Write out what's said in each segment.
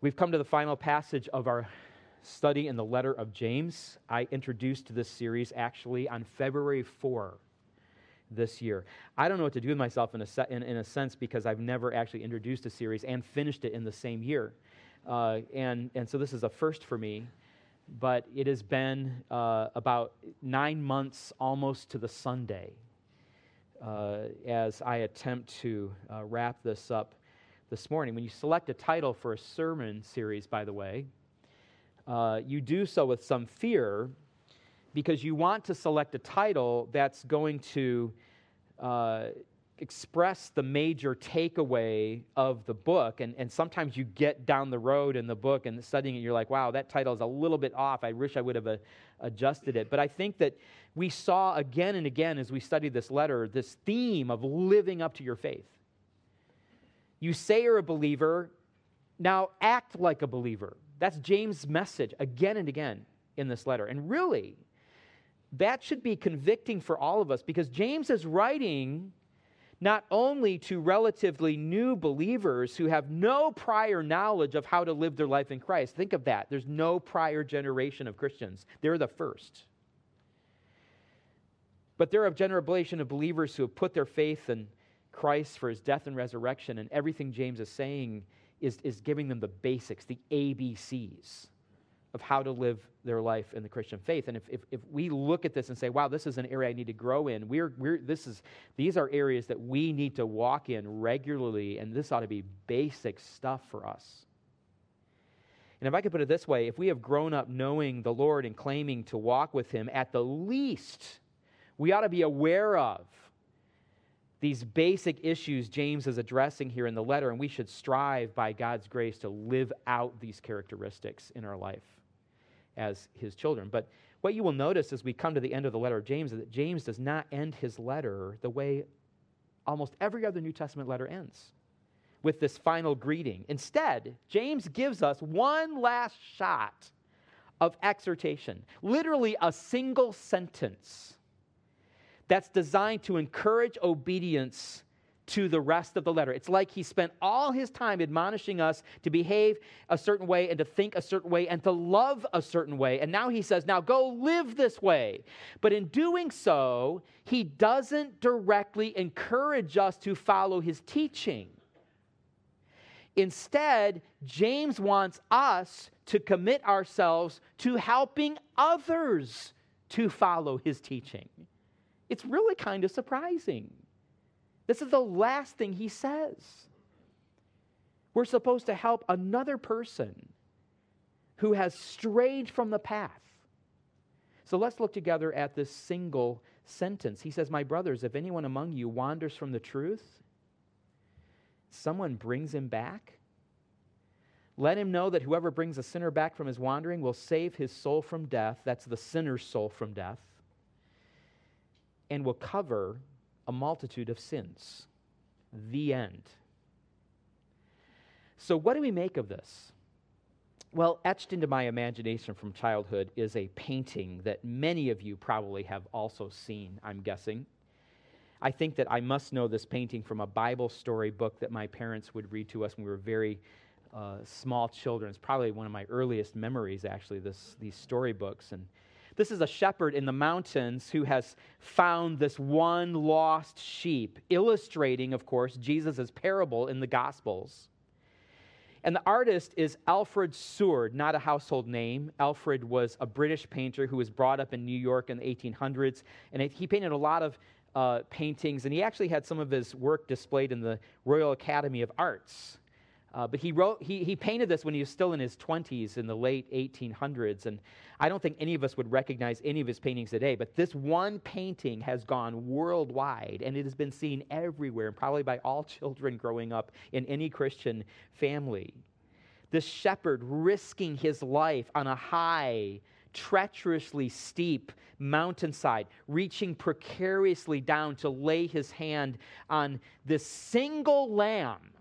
We've come to the final passage of our study in the letter of James. I introduced this series actually on February 4 this year. I don't know what to do with myself in a, se- in, in a sense because I've never actually introduced a series and finished it in the same year. Uh, and, and so this is a first for me, but it has been uh, about nine months almost to the Sunday uh, as I attempt to uh, wrap this up this morning. When you select a title for a sermon series, by the way, uh, you do so with some fear because you want to select a title that's going to uh, express the major takeaway of the book. And, and sometimes you get down the road in the book and studying it, you're like, wow, that title is a little bit off. I wish I would have uh, adjusted it. But I think that we saw again and again as we studied this letter this theme of living up to your faith. You say you're a believer, now act like a believer. That's James' message again and again in this letter. And really, that should be convicting for all of us because James is writing not only to relatively new believers who have no prior knowledge of how to live their life in Christ. Think of that. There's no prior generation of Christians, they're the first. But they're a generation of believers who have put their faith in Christ for his death and resurrection, and everything James is saying is, is giving them the basics, the ABCs of how to live their life in the Christian faith. And if, if, if, we look at this and say, wow, this is an area I need to grow in, we're, we're, this is, these are areas that we need to walk in regularly, and this ought to be basic stuff for us. And if I could put it this way, if we have grown up knowing the Lord and claiming to walk with Him, at the least, we ought to be aware of these basic issues James is addressing here in the letter, and we should strive by God's grace to live out these characteristics in our life as his children. But what you will notice as we come to the end of the letter of James is that James does not end his letter the way almost every other New Testament letter ends with this final greeting. Instead, James gives us one last shot of exhortation, literally a single sentence that's designed to encourage obedience to the rest of the letter. It's like he spent all his time admonishing us to behave a certain way and to think a certain way and to love a certain way. And now he says, now go live this way. But in doing so, he doesn't directly encourage us to follow his teaching. Instead, James wants us to commit ourselves to helping others to follow his teaching. It's really kind of surprising. This is the last thing he says. We're supposed to help another person who has strayed from the path. So let's look together at this single sentence. He says, My brothers, if anyone among you wanders from the truth, someone brings him back. Let him know that whoever brings a sinner back from his wandering will save his soul from death. That's the sinner's soul from death and will cover a multitude of sins. The end. So, what do we make of this? Well, etched into my imagination from childhood is a painting that many of you probably have also seen, I'm guessing. I think that I must know this painting from a Bible story book that my parents would read to us when we were very uh, small children. It's probably one of my earliest memories, actually, this, these storybooks. And this is a shepherd in the mountains who has found this one lost sheep, illustrating, of course, Jesus' parable in the Gospels. And the artist is Alfred Soord, not a household name. Alfred was a British painter who was brought up in New York in the 1800s, and he painted a lot of uh, paintings, and he actually had some of his work displayed in the Royal Academy of Arts. Uh, but he wrote, he, he painted this when he was still in his 20s in the late 1800s. And I don't think any of us would recognize any of his paintings today. But this one painting has gone worldwide and it has been seen everywhere, and probably by all children growing up in any Christian family. This shepherd risking his life on a high, treacherously steep mountainside, reaching precariously down to lay his hand on this single lamb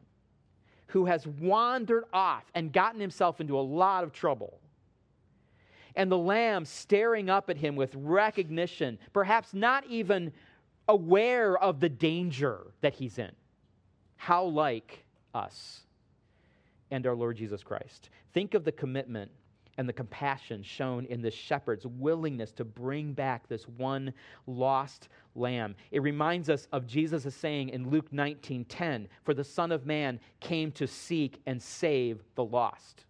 who has wandered off and gotten himself into a lot of trouble. And the lamb staring up at him with recognition, perhaps not even aware of the danger that he's in. How like us. and our Lord Jesus Christ. Think of the commitment and the compassion shown in this shepherd's willingness to bring back this one lost lamb. It reminds us of Jesus' saying in Luke 19:10, "For the Son of Man came to seek and save the lost."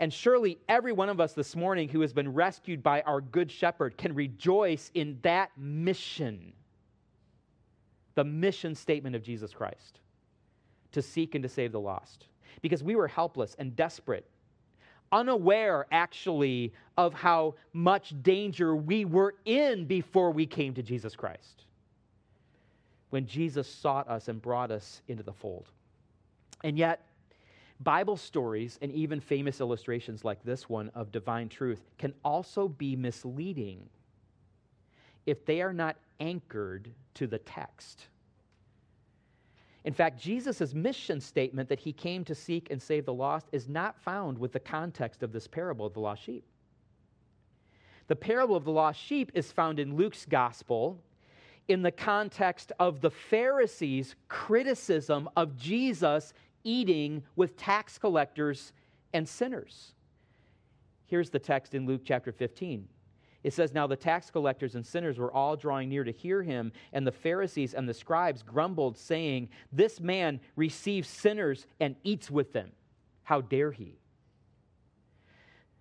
And surely every one of us this morning who has been rescued by our good shepherd can rejoice in that mission. The mission statement of Jesus Christ to seek and to save the lost. Because we were helpless and desperate unaware actually of how much danger we were in before we came to Jesus Christ. When Jesus sought us and brought us into the fold. And yet, Bible stories and even famous illustrations like this one of divine truth can also be misleading if they are not anchored to the text. In fact, Jesus' mission statement that he came to seek and save the lost is not found with the context of this parable of the lost sheep. The parable of the lost sheep is found in Luke's gospel in the context of the Pharisees' criticism of Jesus eating with tax collectors and sinners. Here's the text in Luke chapter 15. It says, Now the tax collectors and sinners were all drawing near to hear him, and the Pharisees and the scribes grumbled, saying, This man receives sinners and eats with them. How dare he?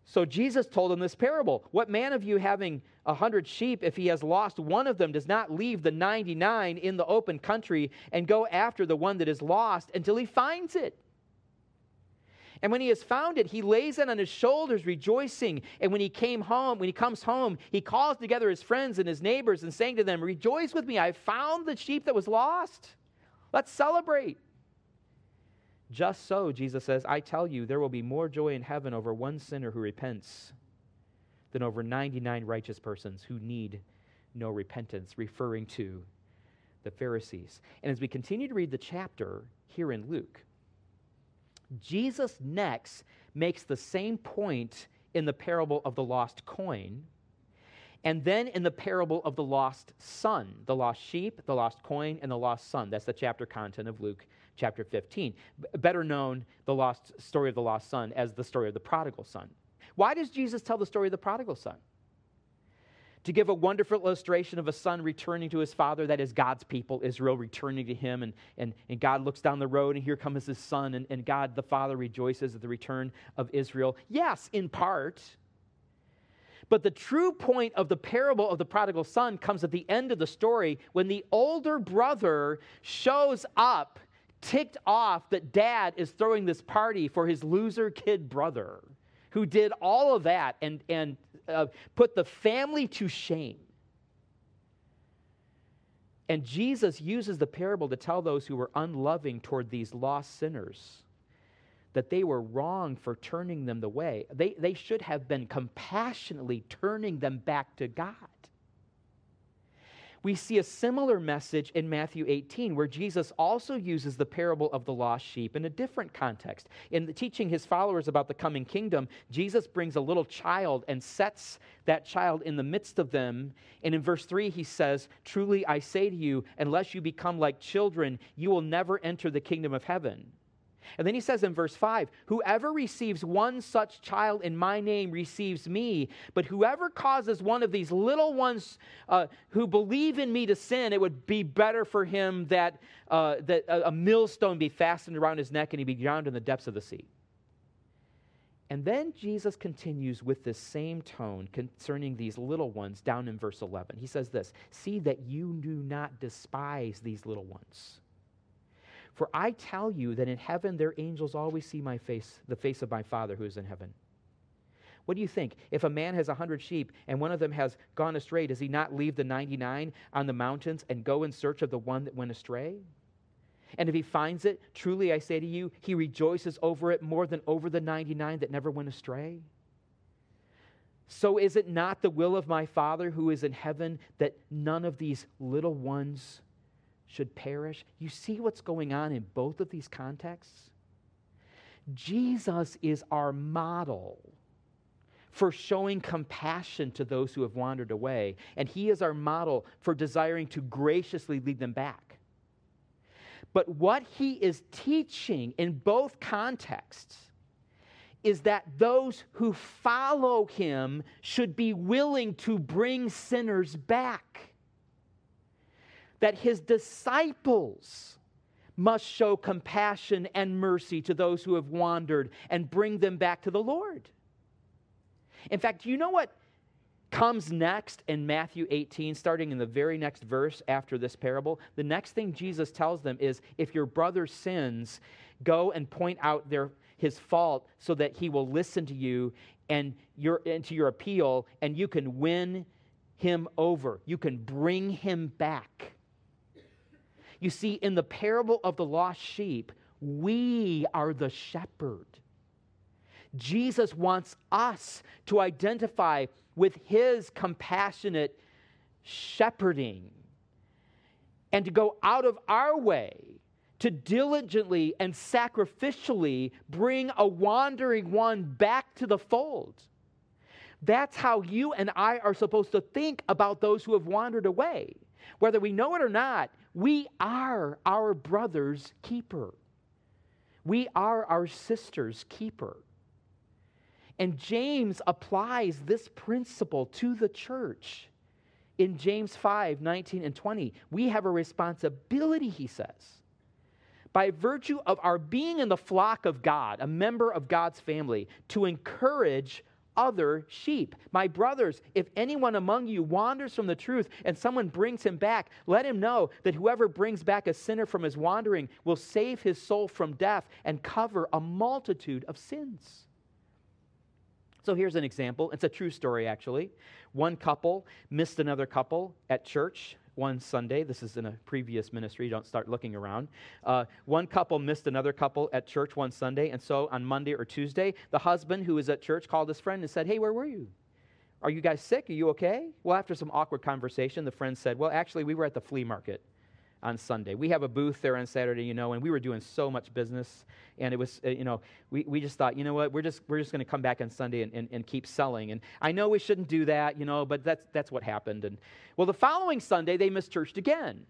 So Jesus told them this parable What man of you having a hundred sheep, if he has lost one of them, does not leave the 99 in the open country and go after the one that is lost until he finds it? And when he has found it, he lays it on his shoulders, rejoicing. And when he came home, when he comes home, he calls together his friends and his neighbors and saying to them, Rejoice with me, I found the sheep that was lost. Let's celebrate. Just so, Jesus says, I tell you, there will be more joy in heaven over one sinner who repents than over 99 righteous persons who need no repentance, referring to the Pharisees. And as we continue to read the chapter here in Luke, Jesus next makes the same point in the parable of the lost coin, and then in the parable of the lost son, the lost sheep, the lost coin, and the lost son. That's the chapter content of Luke chapter 15. B- better known, the lost story of the lost son, as the story of the prodigal son. Why does Jesus tell the story of the prodigal son? To give a wonderful illustration of a son returning to his father, that is God's people, Israel, returning to him. And, and, and God looks down the road, and here comes his son, and, and God the Father rejoices at the return of Israel. Yes, in part. But the true point of the parable of the prodigal son comes at the end of the story when the older brother shows up, ticked off that dad is throwing this party for his loser kid brother who did all of that and, and uh, put the family to shame. And Jesus uses the parable to tell those who were unloving toward these lost sinners that they were wrong for turning them the way. They, they should have been compassionately turning them back to God. We see a similar message in Matthew 18, where Jesus also uses the parable of the lost sheep in a different context. In teaching his followers about the coming kingdom, Jesus brings a little child and sets that child in the midst of them. And in verse 3, he says, Truly I say to you, unless you become like children, you will never enter the kingdom of heaven. And then he says in verse 5 Whoever receives one such child in my name receives me, but whoever causes one of these little ones uh, who believe in me to sin, it would be better for him that, uh, that a, millstone be fastened around his neck and he be drowned in the depths of the sea. And then Jesus continues with this same tone concerning these little ones down in verse 11. He says this See that you do not despise these little ones. For I tell you that in heaven their angels always see my face, the face of my Father who is in heaven. What do you think? If a man has a hundred sheep and one of them has gone astray, does he not leave the 99 on the mountains and go in search of the one that went astray? And if he finds it, truly I say to you, he rejoices over it more than over the 99 that never went astray. So is it not the will of my Father who is in heaven that none of these little ones should perish. You see what's going on in both of these contexts? Jesus is our model for showing compassion to those who have wandered away, and He is our model for desiring to graciously lead them back. But what he is teaching in both contexts is that those who follow him should be willing to bring sinners back. That his disciples must show compassion and mercy to those who have wandered and bring them back to the Lord. In fact, do you know what comes next in Matthew 18, starting in the very next verse after this parable? The next thing Jesus tells them is if your brother sins, go and point out their, his fault so that he will listen to you and, your, and to your appeal, and you can win him over. You can bring him back. You see, in the parable of the lost sheep, we are the shepherd. Jesus wants us to identify with his compassionate shepherding and to go out of our way to diligently and sacrificially bring a wandering one back to the fold. That's how you and I are supposed to think about those who have wandered away. Whether we know it or not, we are our brother's keeper. We are our sister's keeper. And James applies this principle to the church. In James 5 19 and 20, we have a responsibility, he says. By virtue of our being in the flock of God, a member of God's family, to encourage other sheep. My brothers, if anyone among you wanders from the truth and someone brings him back, let him know that whoever brings back a sinner from his wandering will save his soul from death and cover a multitude of sins. So here's an example. It's a true story, actually. One couple missed another couple at church one Sunday. This is in a previous ministry. Don't start looking around. Uh, one couple missed another couple at church one Sunday. And so on Monday or Tuesday, the husband who was at church called his friend and said, Hey, where were you? Are you guys sick? Are you okay? Well, after some awkward conversation, the friend said, Well, actually, we were at the flea market on Sunday. We have a booth there on Saturday, you know, and we were doing so much business. And it was, uh, you know, we, we just thought, you know what, we're just, we're just going to come back on Sunday and, and, and keep selling. And I know we shouldn't do that, you know, but that's, that's what happened. And well, the following Sunday, they missed church again.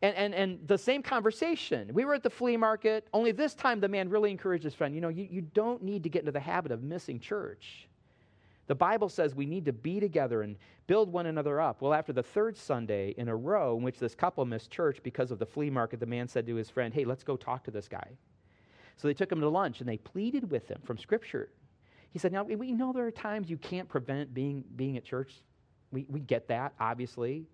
And, and, and the same conversation. We were at the flea market, only this time the man really encouraged his friend, you know, you, you don't need to get into the habit of missing church. The Bible says we need to be together and build one another up. Well, after the third Sunday in a row in which this couple missed church because of the flea market, the man said to his friend, Hey, let's go talk to this guy. So they took him to lunch and they pleaded with him from Scripture. He said, Now, we know there are times you can't prevent being, being at church. We, we get that, obviously.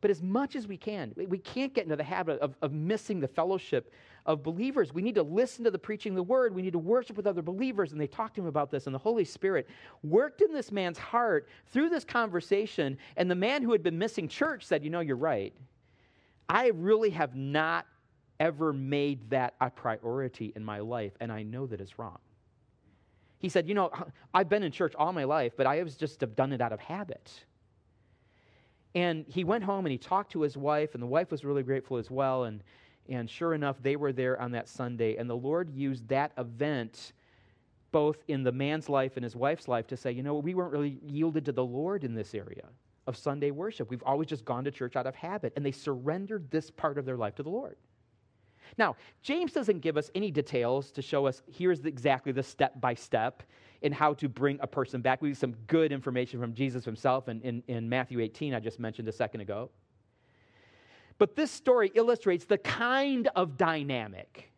But as much as we can, we can't get into the habit of, of missing the fellowship of believers. We need to listen to the preaching of the word. We need to worship with other believers. And they talked to him about this. And the Holy Spirit worked in this man's heart through this conversation. And the man who had been missing church said, You know, you're right. I really have not ever made that a priority in my life. And I know that it's wrong. He said, You know, I've been in church all my life, but I have just have done it out of habit. And he went home and he talked to his wife, and the wife was really grateful as well. And and sure enough, they were there on that Sunday. And the Lord used that event both in the man's life and his wife's life to say, you know, we weren't really yielded to the Lord in this area of Sunday worship. We've always just gone to church out of habit. And they surrendered this part of their life to the Lord. Now, James doesn't give us any details to show us here's exactly the step by step in how to bring a person back. We have some good information from Jesus himself in, in, in Matthew 18, I just mentioned a second ago. But this story illustrates the kind of dynamic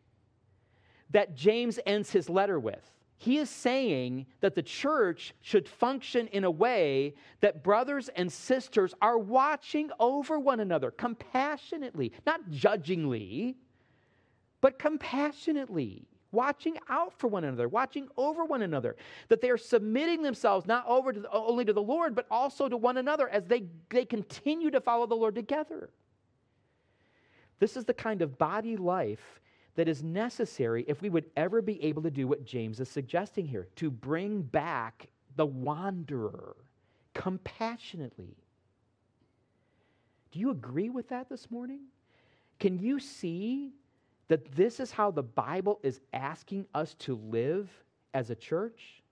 that James ends his letter with. He is saying that the church should function in a way that brothers and sisters are watching over one another compassionately, not judgingly, but compassionately, watching out for one another, watching over one another, that they are submitting themselves not over to the, only to the Lord, but also to one another as they, they continue to follow the Lord together. This is the kind of body life that is necessary if we would ever be able to do what James is suggesting here to bring back the wanderer compassionately. Do you agree with that this morning? Can you see that this is how the Bible is asking us to live as a church?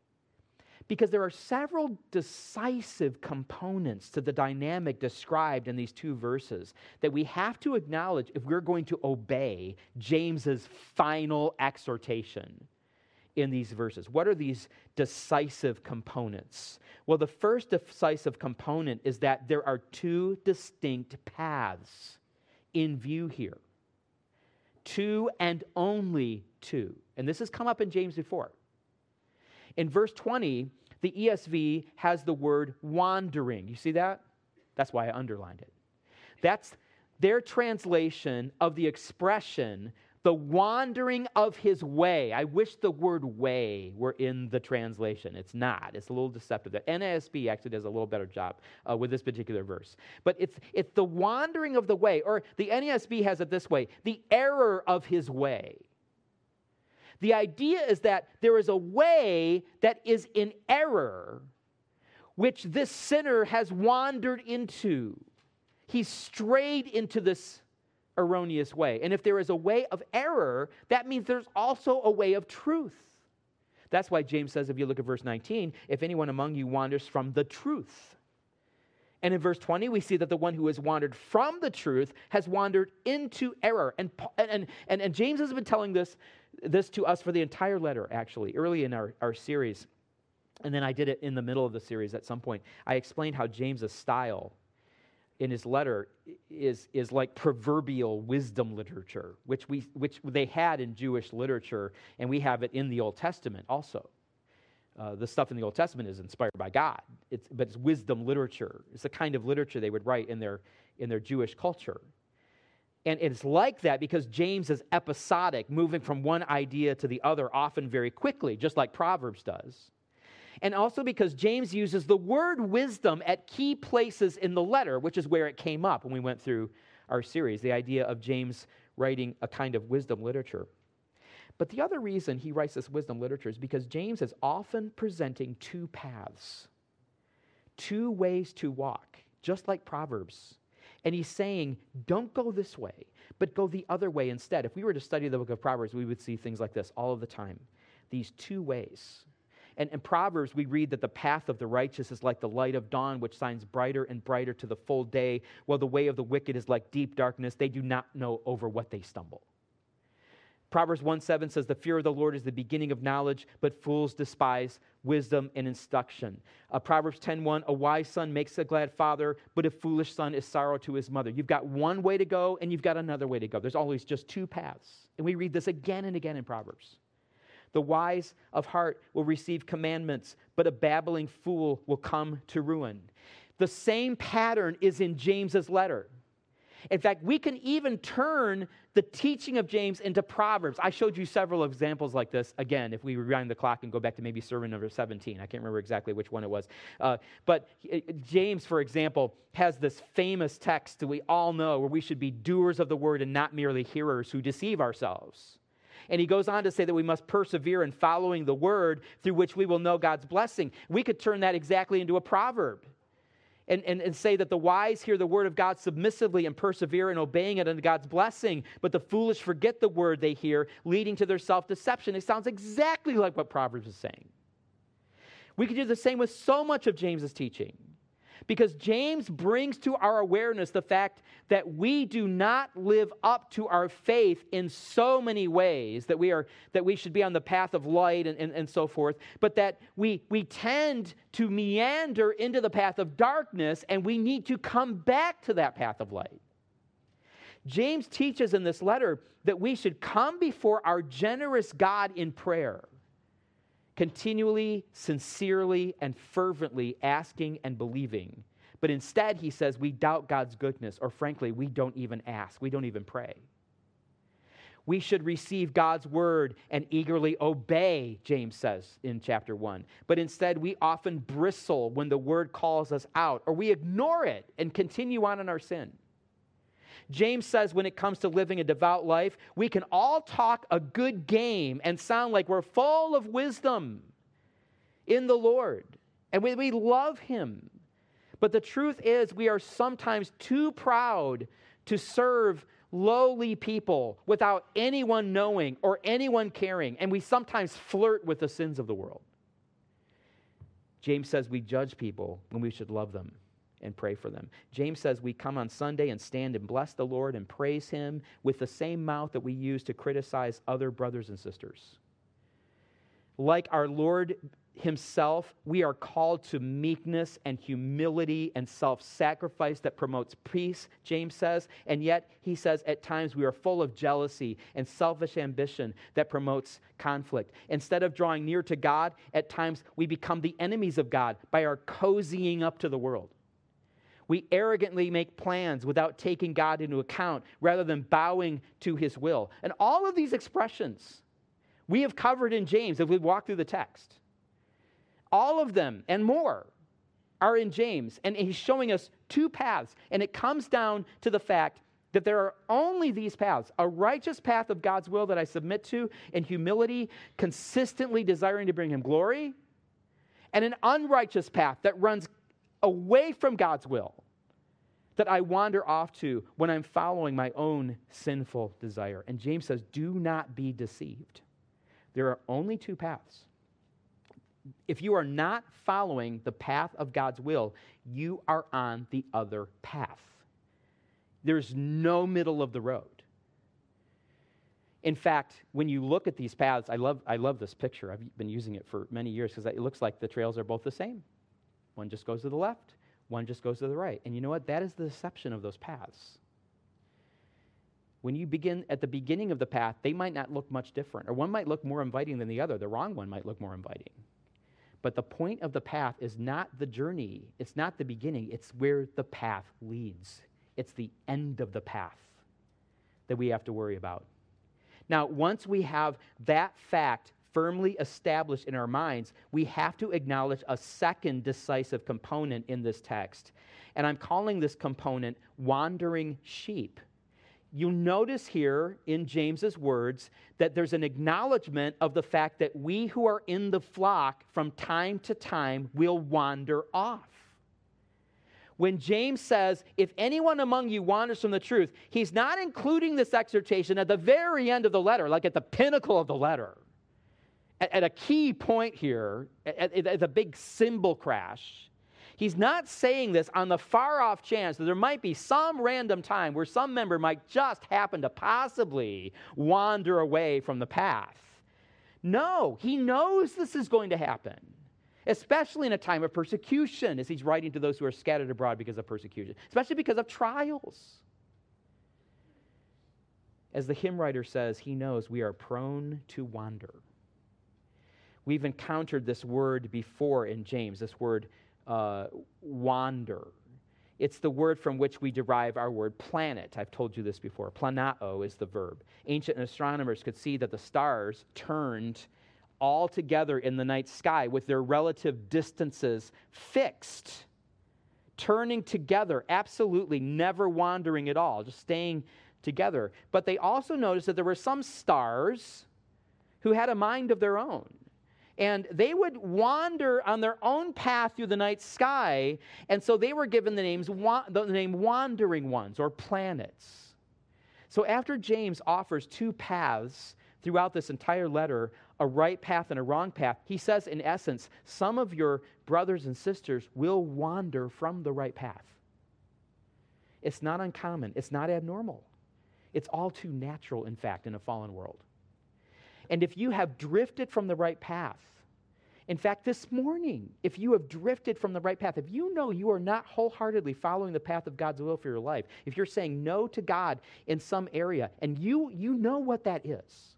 because there are several decisive components to the dynamic described in these two verses that we have to acknowledge if we're going to obey James's final exhortation in these verses. What are these decisive components? Well, the first decisive component is that there are two distinct paths in view here. Two and only two. And this has come up in James before. In verse 20, the ESV has the word wandering. You see that? That's why I underlined it. That's their translation of the expression the wandering of his way. I wish the word way were in the translation. It's not. It's a little deceptive. The NASB actually does a little better job uh, with this particular verse. But it's, it's the wandering of the way, or the NASB has it this way the error of his way. The idea is that there is a way that is in error, which this sinner has wandered into. He's strayed into this erroneous way. And if there is a way of error, that means there's also a way of truth. That's why James says, if you look at verse 19, if anyone among you wanders from the truth. And in verse 20, we see that the one who has wandered from the truth has wandered into error. And, and, and, and James has been telling this, this to us for the entire letter, actually, early in our, our series. And then I did it in the middle of the series at some point. I explained how James's style in his letter is, is like proverbial wisdom literature, which, we, which they had in Jewish literature, and we have it in the Old Testament also. Uh, the stuff in the Old Testament is inspired by God, it's, but it's wisdom literature. It's the kind of literature they would write in their, in their Jewish culture. And it's like that because James is episodic, moving from one idea to the other, often very quickly, just like Proverbs does and also because James uses the word wisdom at key places in the letter, which is where it came up when we went through our series, the idea of James writing a kind of wisdom literature. But the other reason he writes this wisdom literature is because James is often presenting two paths, two ways to walk, just like Proverbs. And he's saying, don't go this way, but go the other way instead. If we were to study the book of Proverbs, we would see things like this all of the time. These two ways. And in Proverbs, we read that the path of the righteous is like the light of dawn, which shines brighter and brighter to the full day, while the way of the wicked is like deep darkness. They do not know over what they stumble. Proverbs 1 7 says, The fear of the Lord is the beginning of knowledge, but fools despise wisdom and instruction. Uh, Proverbs 10 1, A wise son makes a glad father, but a foolish son is sorrow to his mother. You've got one way to go, and you've got another way to go. There's always just two paths. And we read this again and again in Proverbs. The wise of heart will receive commandments, but a babbling fool will come to ruin. The same pattern is in James's letter. In fact, we can even turn the teaching of James into Proverbs. I showed you several examples like this. Again, if we rewind the clock and go back to maybe sermon number 17, I can't remember exactly which one it was. Uh, but uh, James, for example, has this famous text that we all know where we should be doers of the word and not merely hearers who deceive ourselves. And he goes on to say that we must persevere in following the word through which we will know God's blessing. We could turn that exactly into a proverb. And, and, and say that the wise hear the word of God submissively and persevere in obeying it unto God's blessing, but the foolish forget the word they hear, leading to their self deception. It sounds exactly like what Proverbs is saying. We could do the same with so much of James's teaching. Because James brings to our awareness the fact that we do not live up to our faith in so many ways that we are that we should be on the path of light and, and, and so forth, but that we we tend to meander into the path of darkness and we need to come back to that path of light. James teaches in this letter that we should come before our generous God in prayer continually, sincerely, and fervently asking and believing. But instead, he says, we doubt God's goodness, or frankly, we don't even ask, we don't even pray. We should receive God's word and eagerly obey, James says in chapter 1. But instead, we often bristle when the word calls us out, or we ignore it and continue on in our sin. James says when it comes to living a devout life, we can all talk a good game and sound like we're full of wisdom in the Lord and we, we love Him. But the truth is, we are sometimes too proud to serve lowly people without anyone knowing or anyone caring, and we sometimes flirt with the sins of the world. James says we judge people when we should love them and pray for them. James says we come on Sunday and stand and bless the Lord and praise Him with the same mouth that we use to criticize other brothers and sisters. Like our Lord Himself, we are called to meekness and humility and self sacrifice that promotes peace, James says. And yet, he says at times we are full of jealousy and selfish ambition that promotes conflict. Instead of drawing near to God, at times we become the enemies of God by our cozying up to the world. We arrogantly make plans without taking God into account rather than bowing to his will. And all of these expressions we have covered in James if we walk through the text. All of them and more are in James. And he's showing us two paths. And it comes down to the fact that there are only these paths a righteous path of God's will that I submit to in humility, consistently desiring to bring him glory, and an unrighteous path that runs away from God's will that I wander off to when I'm following my own sinful desire. And James says, Do not be deceived. There are only two paths. If you are not following the path of God's will, you are on the other path. There's no middle of the road. In fact, when you look at these paths, I love, I love this picture. I've been using it for many years because it looks like the trails are both the same. One just goes to the left, one just goes to the right. And you know what? That is the deception of those paths. When you begin at the beginning of the path, they might not look much different, or one might look more inviting than the other. The wrong one might look more inviting. But the point of the path is not the journey, it's not the beginning, it's where the path leads. It's the end of the path that we have to worry about. Now, once we have that fact firmly established in our minds, we have to acknowledge a second decisive component in this text. And I'm calling this component wandering sheep. You notice here in James's words that there's an acknowledgement of the fact that we who are in the flock from time to time will wander off. When James says, if anyone among you wanders from the truth, he's not including this exhortation at the very end of the letter, like at the pinnacle of the letter at, at a key point here, at, at the big cymbal crash, he's not saying this on the far off chance that there might be some random time where some member might just happen to possibly wander away from the path. No, he knows this is going to happen, especially in a time of persecution, as he's writing to those who are scattered abroad because of persecution, especially because of trials. As the hymn writer says, he knows we are prone to wander. We've encountered this word before in James, this word uh, wander. It's the word from which we derive our word planet. I've told you this before. Planao is the verb. Ancient astronomers could see that the stars turned all together in the night sky with their relative distances fixed, turning together, absolutely never wandering at all, just staying together. But they also noticed that there were some stars who had a mind of their own and they would wander on their own path through the night sky, and so they were given the, names, the name wandering ones or planets. So after James offers two paths throughout this entire letter, a right path and a wrong path, he says, in essence, some of your brothers and sisters will wander from the right path. It's not uncommon, it's not abnormal. It's all too natural, in fact, in a fallen world. And if you have drifted from the right path, in fact, this morning, if you have drifted from the right path, if you know you are not wholeheartedly following the path of God's will for your life, if you're saying no to God in some area, and you, you know what that is,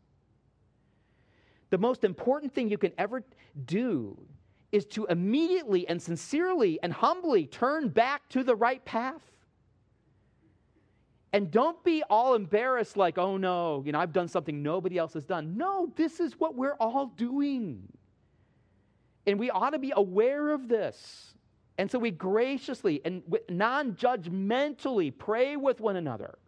the most important thing you can ever do is to immediately and sincerely and humbly turn back to the right path. And don't be all embarrassed, like, oh no, you know, I've done something nobody else has done. No, this is what we're all doing. And we ought to be aware of this. And so we graciously and non judgmentally pray with one another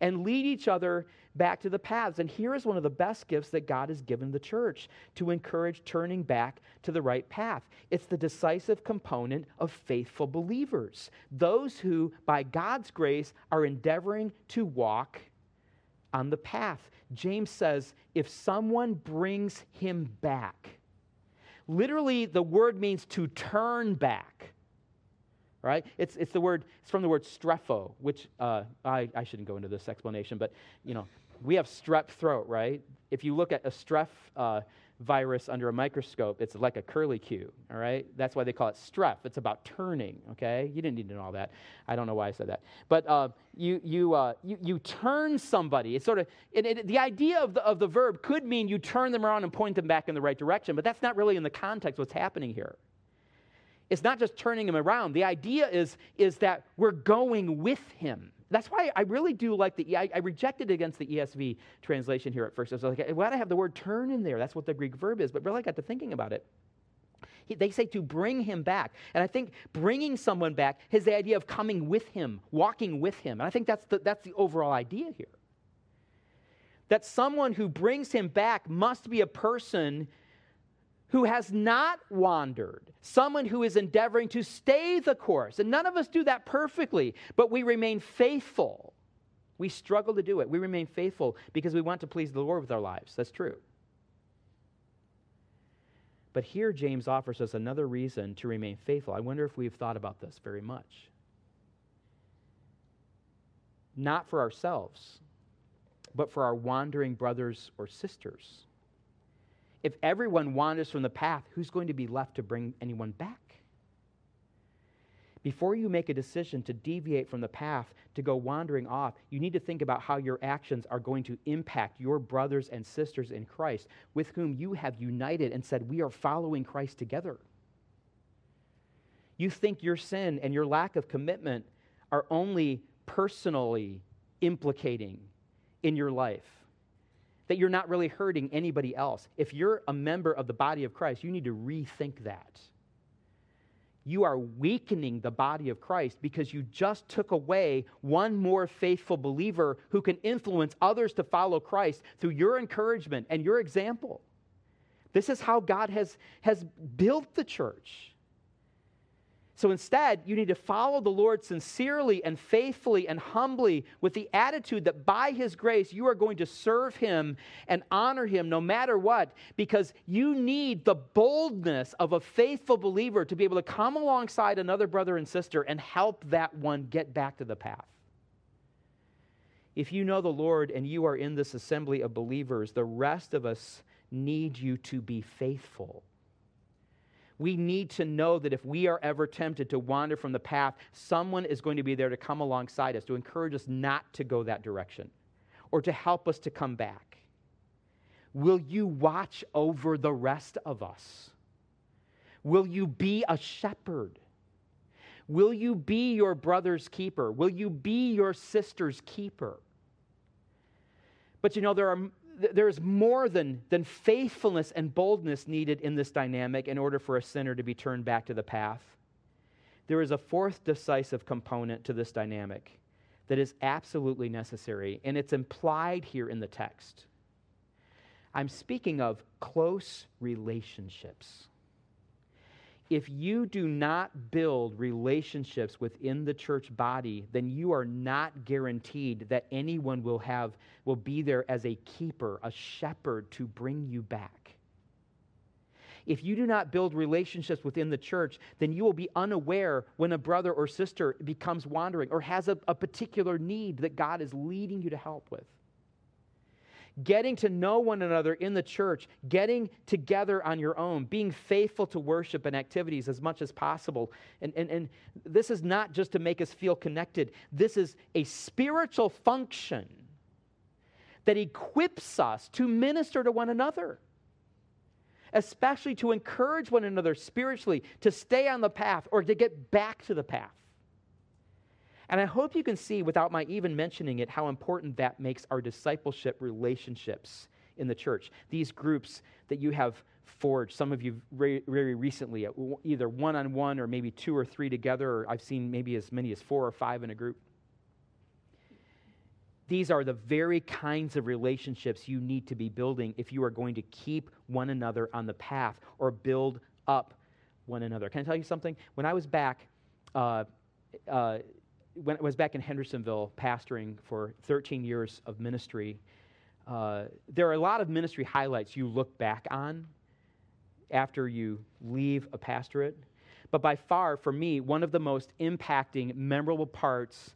and lead each other back to the paths. And here is one of the best gifts that God has given the church to encourage turning back to the right path. It's the decisive component of faithful believers, those who, by God's grace, are endeavoring to walk on the path. James says, if someone brings him back, literally, the word means to turn back. Right? It's, it's the word, it's from the word strepho, which uh, I, I shouldn't go into this explanation, but you know, we have strep throat, right? If you look at a strep uh, virus under a microscope, it's like a curlicue, all right? That's why they call it strep. It's about turning, okay? You didn't need to know all that. I don't know why I said that. But uh, you, you, uh, you, you turn somebody. It's sort of, it, it, the idea of the, of the verb could mean you turn them around and point them back in the right direction, but that's not really in the context what's happening here. It's not just turning him around. The idea is, is that we're going with him. That's why I really do like the, I, I rejected against the ESV translation here at first. I was like, why do I have the word turn in there? That's what the Greek verb is. But really, I got to thinking about it. He, they say to bring him back. And I think bringing someone back is the idea of coming with him, walking with him. And I think that's the, that's the overall idea here. That someone who brings him back must be a person who has not wandered, someone who is endeavoring to stay the course. And none of us do that perfectly, but we remain faithful. We struggle to do it. We remain faithful because we want to please the Lord with our lives. That's true. But here, James offers us another reason to remain faithful. I wonder if we've thought about this very much. Not for ourselves, but for our wandering brothers or sisters if everyone wanders from the path, who's going to be left to bring anyone back? Before you make a decision to deviate from the path, to go wandering off, you need to think about how your actions are going to impact your brothers and sisters in Christ with whom you have united and said, We are following Christ together. You think your sin and your lack of commitment are only personally implicating in your life that you're not really hurting anybody else. If you're a member of the body of Christ, you need to rethink that. You are weakening the body of Christ because you just took away one more faithful believer who can influence others to follow Christ through your encouragement and your example. This is how God has, has built the church. So instead, you need to follow the Lord sincerely and faithfully and humbly with the attitude that by His grace you are going to serve Him and honor Him no matter what, because you need the boldness of a faithful believer to be able to come alongside another brother and sister and help that one get back to the path. If you know the Lord and you are in this assembly of believers, the rest of us need you to be faithful we need to know that if we are ever tempted to wander from the path, someone is going to be there to come alongside us, to encourage us not to go that direction, or to help us to come back. Will you watch over the rest of us? Will you be a shepherd? Will you be your brother's keeper? Will you be your sister's keeper? But you know, there are there's more than, than faithfulness and boldness needed in this dynamic in order for a sinner to be turned back to the path. There is a fourth decisive component to this dynamic that is absolutely necessary, and it's implied here in the text. I'm speaking of close relationships if you do not build relationships within the church body, then you are not guaranteed that anyone will have will be there as a keeper, a shepherd to bring you back. If you do not build relationships within the church, then you will be unaware when a brother or sister becomes wandering or has a, a particular need that God is leading you to help with getting to know one another in the church, getting together on your own, being faithful to worship and activities as much as possible. And, and, and this is not just to make us feel connected, this is a spiritual function that equips us to minister to one another. Especially to encourage one another spiritually to stay on the path or to get back to the path. And I hope you can see, without my even mentioning it, how important that makes our discipleship relationships in the church. These groups that you have forged, some of you very, recently, either one on one or maybe two or three together, or I've seen maybe as many as four or five in a group. These are the very kinds of relationships you need to be building if you are going to keep one another on the path or build up one another. Can I tell you something? When I was back, uh, uh, when I was back in Hendersonville pastoring for 13 years of ministry, uh, there are a lot of ministry highlights you look back on after you leave a pastorate. But by far, for me, one of the most impacting, memorable parts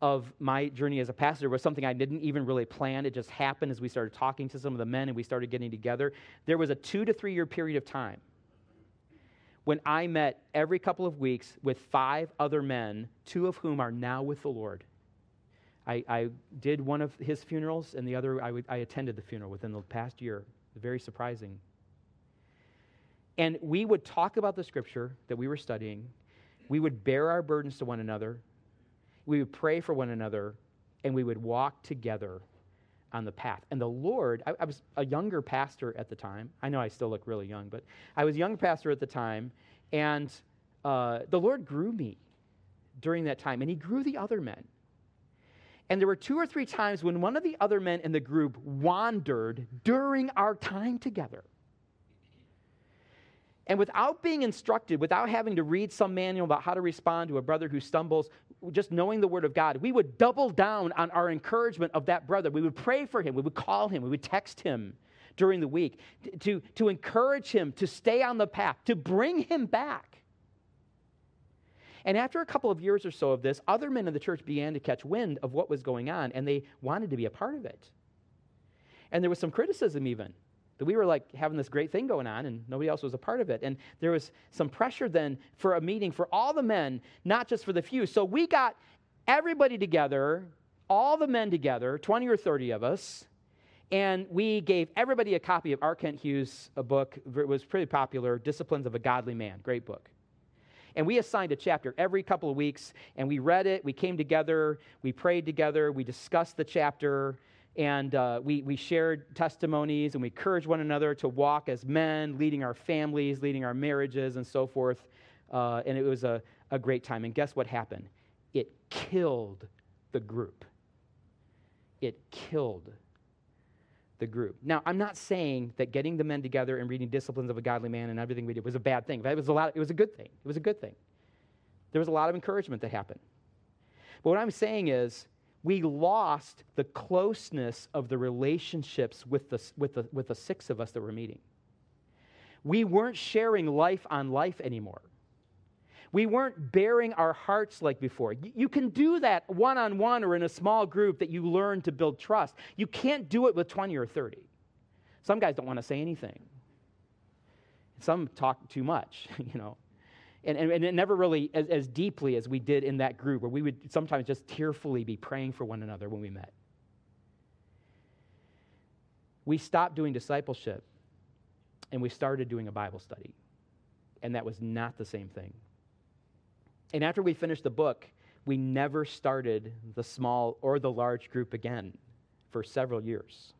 of my journey as a pastor was something I didn't even really plan. It just happened as we started talking to some of the men and we started getting together. There was a two to three year period of time when I met every couple of weeks with five other men, two of whom are now with the Lord. I, I did one of his funerals, and the other I, attended the funeral within the past year. Very surprising. And we would talk about the scripture that we were studying. We would bear our burdens to one another. We would pray for one another, and we would walk together on the path. And the Lord, I, I, was a younger pastor at the time. I know I still look really young, but I was a young pastor at the time, and uh, the Lord grew me during that time, and He grew the other men. And there were two or three times when one of the other men in the group wandered during our time together. And without being instructed, without having to read some manual about how to respond to a brother who stumbles, just knowing the Word of God, we would double down on our encouragement of that brother. We would pray for him, we would call him, we would text him during the week to, to encourage him to stay on the path, to bring him back. And after a couple of years or so of this, other men in the church began to catch wind of what was going on, and they wanted to be a part of it. And there was some criticism even that we were like having this great thing going on and nobody else was a part of it. And there was some pressure then for a meeting for all the men, not just for the few. So we got everybody together, all the men together, 20 or 30 of us, and we gave everybody a copy of R. Kent Hughes, a book. It was pretty popular, Disciplines of a Godly Man. Great book. And we assigned a chapter every couple of weeks, and we read it. We came together, we prayed together, we discussed the chapter, and uh, we, we shared testimonies and we encouraged one another to walk as men, leading our families, leading our marriages, and so forth. Uh, and it was a, a great time. And guess what happened? It killed the group. It killed the group. Now, I'm not saying that getting the men together and reading Disciplines of a Godly Man and everything we did was a bad thing. It was a, lot, it was a good thing. It was a good thing. There was a lot of encouragement that happened. But what I'm saying is, we lost the closeness of the relationships with the, with, the, with the six of us that were meeting. We weren't sharing life on life anymore. We weren't baring our hearts like before. You can do that one on one or in a small group that you learn to build trust. You can't do it with 20 or 30. Some guys don't want to say anything. Some talk too much, you know and, and, and, it never really as, as deeply as we did in that group, where we would sometimes just tearfully be praying for one another when we met. We stopped doing discipleship and we started doing a Bible study. And that was not the same thing. And after we finished the book, we never started the small or the large group again for several years.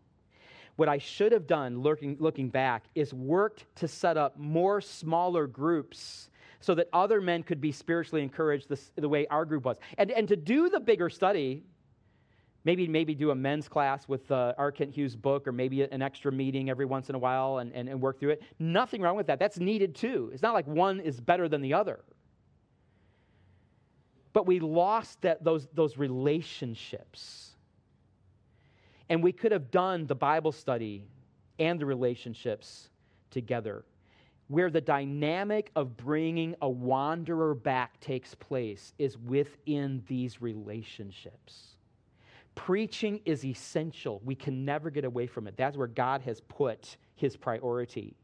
What I should have done looking, looking back is worked to set up more smaller groups so that other men could be spiritually encouraged the, the way our group was. And, and to do the bigger study, maybe maybe do a men's class with uh, R. Kent Hughes' book, or maybe an extra meeting every once in a while and, and, and work through it. Nothing wrong with that. That's needed too. It's not like one is better than the other. But we lost that, those, those relationships. And we could have done the Bible study and the relationships together where the dynamic of bringing a wanderer back takes place is within these relationships. Preaching is essential. We can never get away from it. That's where God has put his priority.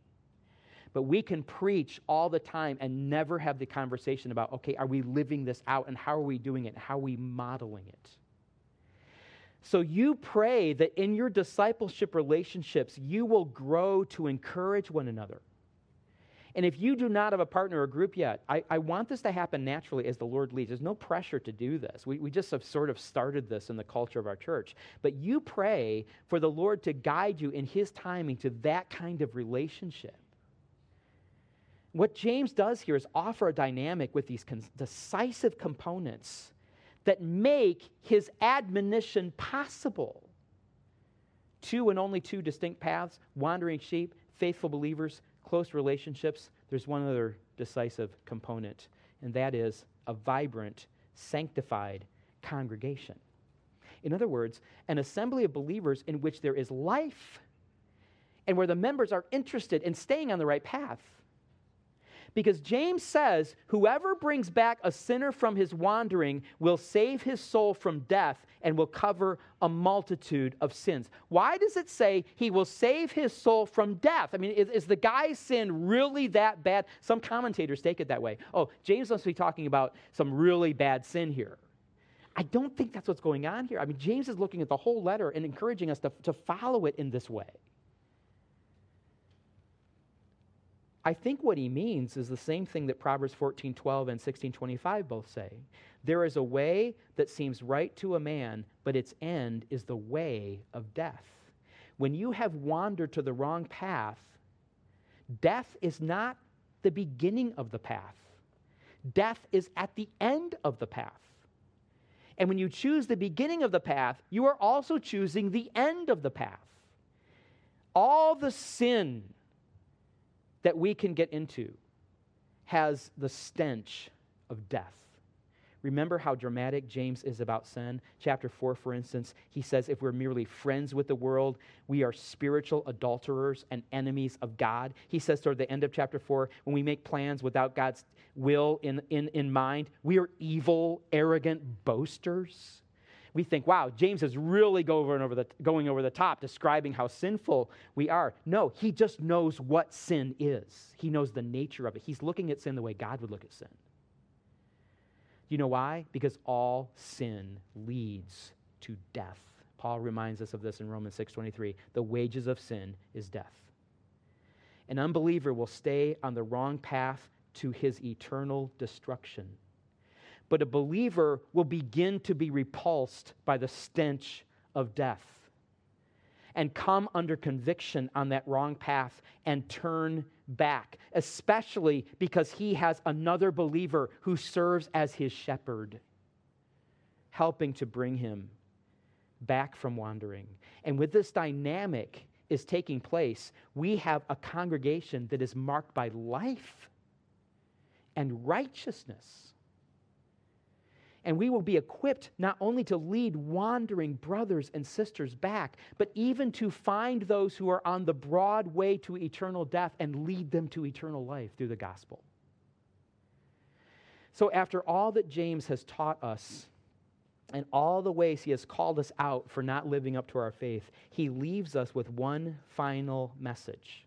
But we can preach all the time and never have the conversation about, okay, are we living this out and how are we doing it? How are we modeling it? So you pray that in your discipleship relationships, you will grow to encourage one another and if you do not have a partner or group yet, I, I, want this to happen naturally as the Lord leads. There's no pressure to do this. We, we just have sort of started this in the culture of our church. But you pray for the Lord to guide you in His timing to that kind of relationship. What James does here is offer a dynamic with these con- decisive components that make his admonition possible. Two and only two distinct paths wandering sheep, faithful believers, close relationships, there's one other decisive component, and that is a vibrant, sanctified congregation. In other words, an assembly of believers in which there is life and where the members are interested in staying on the right path. Because James says, Whoever brings back a sinner from his wandering will save his soul from death and will cover a multitude of sins. Why does it say he will save his soul from death? I mean, is, is the guy's sin really that bad? Some commentators take it that way. Oh, James must be talking about some really bad sin here. I don't think that's what's going on here. I mean, James is looking at the whole letter and encouraging us to, to follow it in this way. I think what he means is the same thing that Proverbs 14:12 and 16:25 both say. There is a way that seems right to a man, but its end is the way of death. When you have wandered to the wrong path, death is not the beginning of the path. Death is at the end of the path. And when you choose the beginning of the path, you are also choosing the end of the path. All the sin that we can get into has the stench of death. Remember how dramatic James is about sin? Chapter 4, for instance, he says, If we're merely friends with the world, we are spiritual adulterers and enemies of God. He says toward the end of chapter 4, when we make plans without God's will in, in, in mind, we are evil, arrogant boasters we think, wow, James is really going over, the, going over the top, describing how sinful we are. No, he just knows what sin is. He knows the nature of it. He's looking at sin the way God would look at sin. You know why? Because all sin leads to death. Paul reminds us of this in Romans 6:23. The wages of sin is death. An unbeliever will stay on the wrong path to his eternal destruction but a believer will begin to be repulsed by the stench of death and come under conviction on that wrong path and turn back, especially because he has another believer who serves as his shepherd, helping to bring him back from wandering. And with this dynamic is taking place, we have a congregation that is marked by life and righteousness and we will be equipped not only to lead wandering brothers and sisters back, but even to find those who are on the broad way to eternal death and lead them to eternal life through the gospel. So, after all that James has taught us and all the ways he has called us out for not living up to our faith, he leaves us with one final message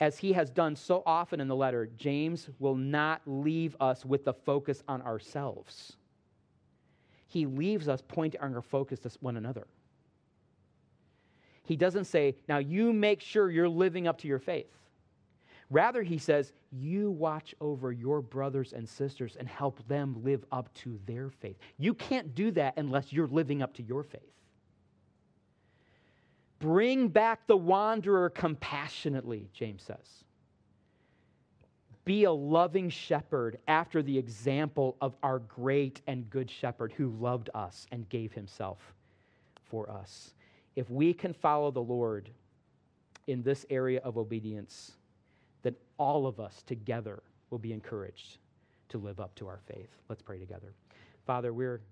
as he has done so often in the letter, James will not leave us with the focus on ourselves. He leaves us pointing our focus to one another. He doesn't say, now you make sure you're living up to your faith. Rather, he says, you watch over your brothers and sisters and help them live up to their faith. You can't do that unless you're living up to your faith. Bring back the wanderer compassionately, James says. Be a loving shepherd after the example of our great and good shepherd who loved us and gave himself for us. If we can follow the Lord in this area of obedience, then all of us together will be encouraged to live up to our faith. Let's pray together. Father, we're